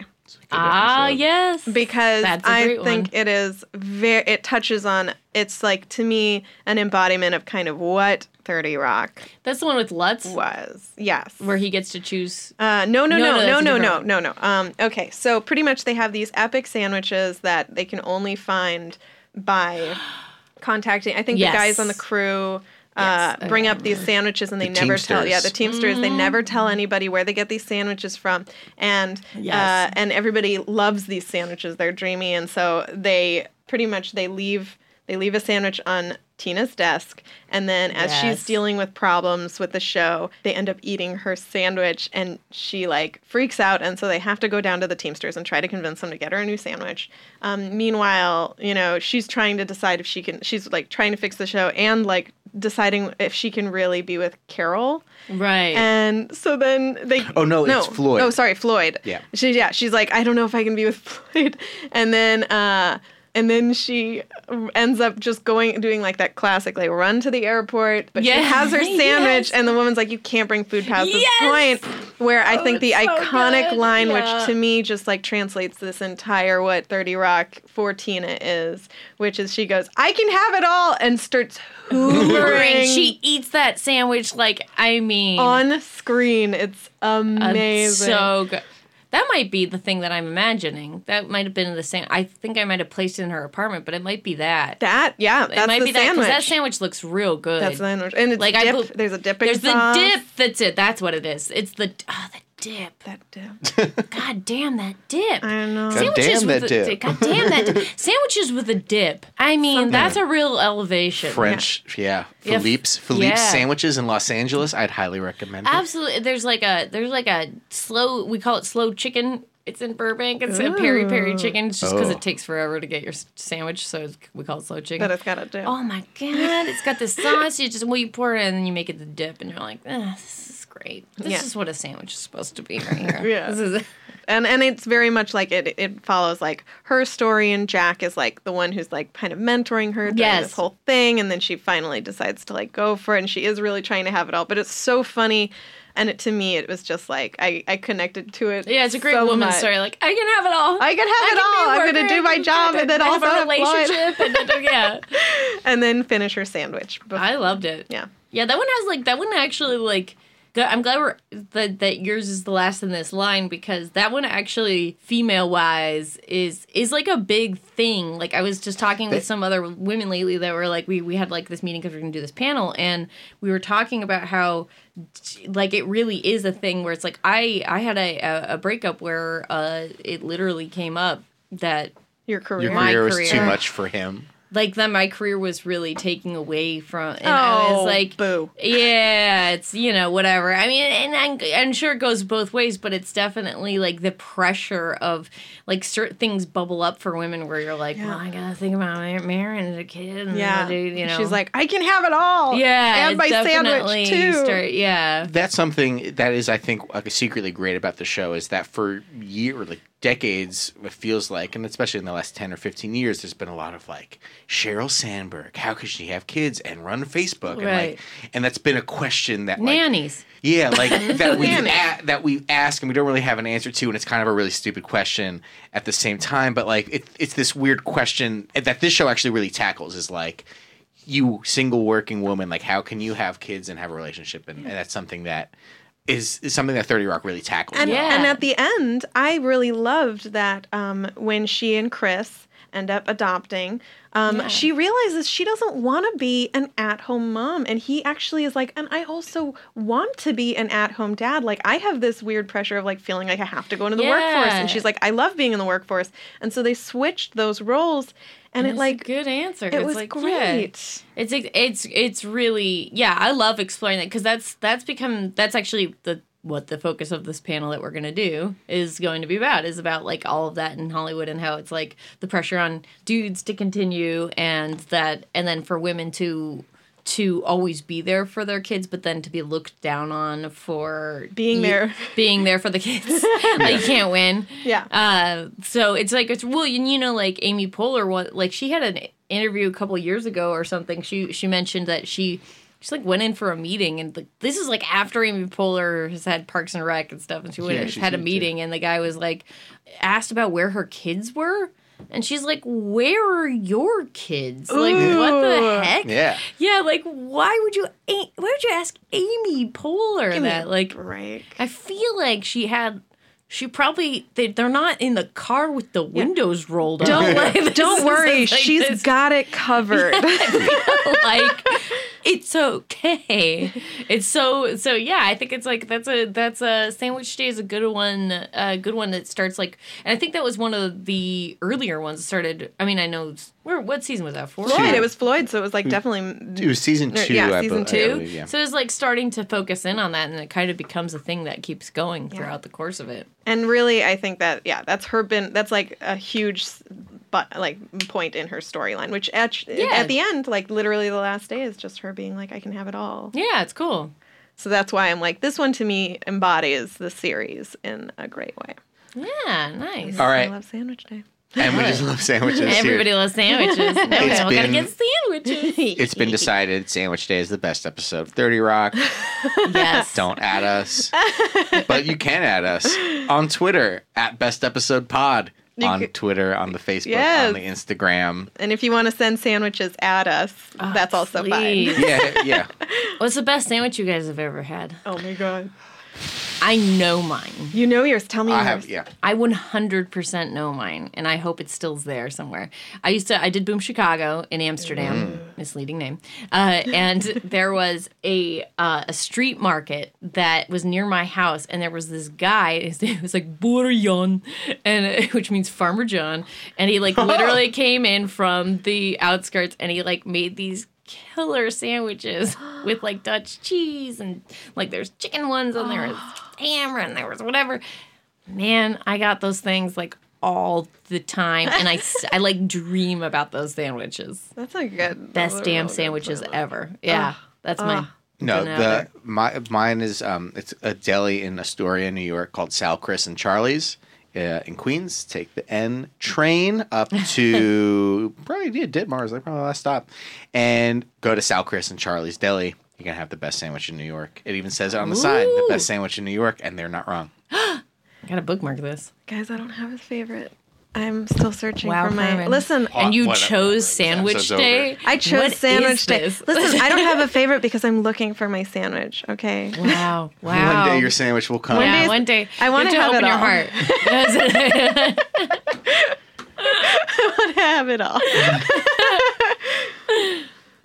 Ah, episode. yes. because That's a I think one. it is very. It touches on. It's like to me an embodiment of kind of what Thirty Rock That's the one with Lutz, was. Yes. where he gets to choose. Uh, no, no, No, no, no, no, no, no, no, no. Um, okay, so pretty much they have these epic sandwiches that they can only find by *gasps* contacting. I think Yes. the guys on the crew. Uh, Yes, bring up these sandwiches and they The never tell yeah Teamsters. the teamsters. They never tell anybody where they get these sandwiches from. And Yes. uh, and everybody loves these sandwiches. They're dreamy. And so they pretty much they leave they leave a sandwich on Tina's desk and then as Yes. she's dealing with problems with the show they end up eating her sandwich and she like freaks out and so they have to go down to the teamsters and try to convince them to get her a new sandwich um, meanwhile you know she's trying to decide if she can she's like trying to fix the show and like deciding if she can really be with carol Right. and so then they Oh, no, it's Floyd. oh sorry floyd Yeah. she yeah she's like i don't know if i can be with *laughs* floyd and then uh and then she ends up just going doing like that classic like run to the airport but she has her *laughs* sandwich Yes. and the woman's like you can't bring food past Yes. this point where i think the so iconic good. line Yeah. which to me just like translates this entire what 30 rock for tina is which is she goes i can have it all and starts hoovering she eats that sandwich like I mean, on screen it's uh, amazing so good. That might be the thing that I'm imagining. That might have been the same. I think I might have placed it in her apartment, but it might be that. that yeah it that's might the be that sandwich because that sandwich looks real good. That's the sandwich. And it's Like, I dip. bel- there's a dipping There's the dip. That's it. That's what it is. It's the oh, the dip. That dip. God damn that dip. I know. God damn with that a, dip. God damn that dip. *laughs* Sandwiches with a dip. I mean, that's a real elevation. French, yeah. Yeah, Philippe's Philippe's yeah. sandwiches in Los Angeles. I'd highly recommend it. Absolutely. There's like a there's like a slow we call it slow chicken. It's in Burbank. It's a peri peri chicken. It's just because Oh. it takes forever to get your sandwich, so it's, we call it slow chicken. But it's got a dip. oh my god! It's got the sauce. You just well you pour it in and then you make it the dip, and you're like, ah, this is great. This Yeah. is what a sandwich is supposed to be right here. *laughs* Yeah. This is And and it's very much like it. It follows like her story, and Jack is like the one who's like kind of mentoring her during Yes. this whole thing, and then she finally decides to like go for it, and she is really trying to have it all. But it's so funny, and it, to me, it was just like I I connected to it. yeah, it's a great so woman much. story. Like I can have it all. I can have it can all. I'm gonna do my job, and then have also a have Floyd. relationship, and then, yeah. *laughs* and then finish her sandwich. bef- I loved it. Yeah. Yeah, that one has like that one actually like. G- I'm glad we're that that yours is the last in this line because that one actually female wise is is like a big thing. Like I was just talking with some other women lately that were like we we had like this meeting because we are gonna do this panel and we were talking about how like it really is a thing where it's like I I had a a, a breakup where uh it literally came up that Your career. Your my career was too much for him. Like then my career was really taking away from and I Oh, was like boo. yeah it's you know whatever I mean and I'm, I'm sure it goes both ways but it's definitely like the pressure of like certain things bubble up for women where you're like well I gotta think about mar- marrying a kid and Yeah. dude, you know She's like, I can have it all. yeah And my definitely sandwich too. start- yeah That's something that is, I think, like secretly great about the show is that for years, like decades, it feels like, and especially in the last ten or fifteen years, there's been a lot of like Sheryl Sandberg. How could she have kids and run Facebook? And Right. like, and that's been a question that like, nannies Yeah, like *laughs* that we a- that we ask and we don't really have an answer to, and it's kind of a really stupid question at the same time. But like, it, it's this weird question that this show actually really tackles is like, you single working woman, like how can you have kids and have a relationship, and, and that's something that is, is something that Thirty Rock really tackles. And, Yeah. and at the end, I really loved that um, when she and Criss end up adopting, um, Yeah. she realizes she doesn't want to be an at home mom. And he actually is like, and I also want to be an at home dad. Like, I have this weird pressure of like feeling like I have to go into the workforce. And she's like, I love being in the workforce. And so they switched those roles. And it It's a like, good answer it It's was like, yeah. great. It's it's it's really yeah. I love exploring that because that's that's become that's actually the what the focus of this panel that we're gonna do is going to be about is about like all of that in Hollywood and how it's like the pressure on dudes to continue and that and then for women to to always be there for their kids but then to be looked down on for Being you- there. *laughs* being there for the kids *laughs* like, you can't win Yeah. uh, so it's like it's well, and you know, like Amy Poehler, what like she had an interview a couple years ago or something. She she mentioned that she she like went in for a meeting, and like this is like after Amy Poehler has had Parks and Rec and stuff, and she went Yeah, and she's had a huge, meeting, and the guy was like asked about where her kids were. And she's like, "Where are your kids? Like, what the heck? Yeah. yeah. Like, why would you? Why would you ask Amy Poehler Give that? Like, break. I feel like she had. She probably they, they're not in the car with the windows rolled up. Don't *laughs* Like, don't worry, like she's this- got it covered. *laughs* *laughs* like it's okay. It's so so yeah. I think it's like that's a that's a sandwich day is a good one. A good one that starts like, and I think that was one of the earlier ones. that Started. I mean, I know where what season was that? for? Floyd, it was Floyd, so it was like mm. definitely It was season No, two. yeah, I season be- I two. believe, yeah. So it's like starting to focus in on that, and it kind of becomes a thing that keeps going Yeah. throughout the course of it. And really, I think that yeah, that's her been that's like a huge, but like point in her storyline. Which at Yeah. at the end, like literally the last day is just her being like, I can have it all. Yeah, it's cool. So that's why I'm like, this one to me embodies the series in a great way. Yeah, nice. all right I love Sandwich Day. And we just love sandwiches. here. Everybody loves sandwiches. *laughs* Now we It's all gotta get sandwiches. *laughs* It's been decided Sandwich Day is the best episode of 30 Rock. *laughs* yes. Don't add us. but you can add us on Twitter at Best Episode Pod. You on could- Twitter, on the Facebook, Yes. on the Instagram. And if you want to send sandwiches at us, ah, that's also please. fine. Yeah, yeah. *laughs* What's the best sandwich you guys have ever had? Oh my god. I know mine. You know yours. Tell me I yours. have, yeah. I 100% know mine, and I hope it still's there somewhere. I used to, I did Boom Chicago in Amsterdam, misleading name, uh, and *laughs* there was a uh, a street market that was near my house, and there was this guy. *laughs* His name was like Boerjan, and *laughs* which means Farmer John, and he like literally came in from the outskirts, and he like made these killer sandwiches *gasps* with like Dutch cheese and like there's chicken ones and there was *gasps* ham and there was whatever. Man, I got those things like all the time, and I, I like dream about those sandwiches. That's a good. Best damn real good sandwiches ever. Yeah, that's mine. No, Putting it out the my mine is um it's a deli in Astoria, New York called Sal, Chris, and Charlie's. Uh, in Queens, take the N train up *laughs* to probably yeah, Ditmars, like probably the last stop, and go to Sal, Chris, and Charlie's Deli. You're gonna have the best sandwich in New York. It even says it on the sign, the best sandwich in New York, and they're not wrong. I *gasps* gotta bookmark this. Guys, I don't have a favorite. I'm still searching Wow, for my. Herman. Listen, And you whatever. chose Sandwich. Day. I chose What is sandwich day. Listen, I don't have a *laughs* favorite because I'm looking for my sandwich. Okay. Wow! Wow! *laughs* One day your sandwich will come. One yeah, day- one day. I wanna You have to it open your all. heart. *laughs* I want to have it all.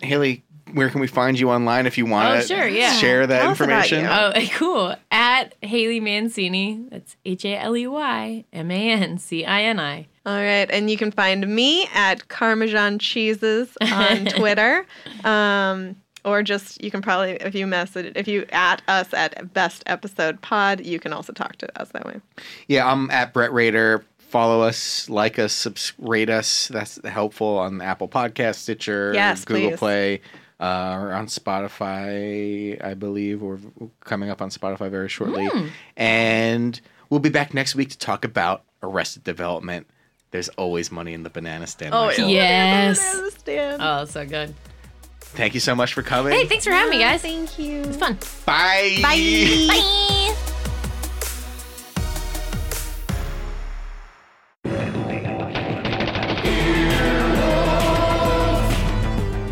Haley, where can we find you online if you want Oh, to sure, yeah. share that Tell us about information? you. Oh, *laughs* cool. At Haley Mancini. That's H A L E Y M A N C I N I. All right, and you can find me at Parmesan Cheeses on *laughs* Twitter, um, or just you can probably if you message if you at us at Best Episode Pod, you can also talk to us that way. Yeah, I'm at Brett Rader. Follow us, like us, subs- rate us. That's helpful on Apple Podcast, Stitcher, Yes, Google please. Play, uh, or on Spotify, I believe. We're coming up on Spotify very shortly. Hmm. And we'll be back next week to talk about Arrested Development. There's always money in the banana stand. Oh, Michael. Yes. I understand. Oh, so good. Thank you so much for coming. Hey, thanks for having me, guys. Thank you. It's fun. Bye. Bye. Bye.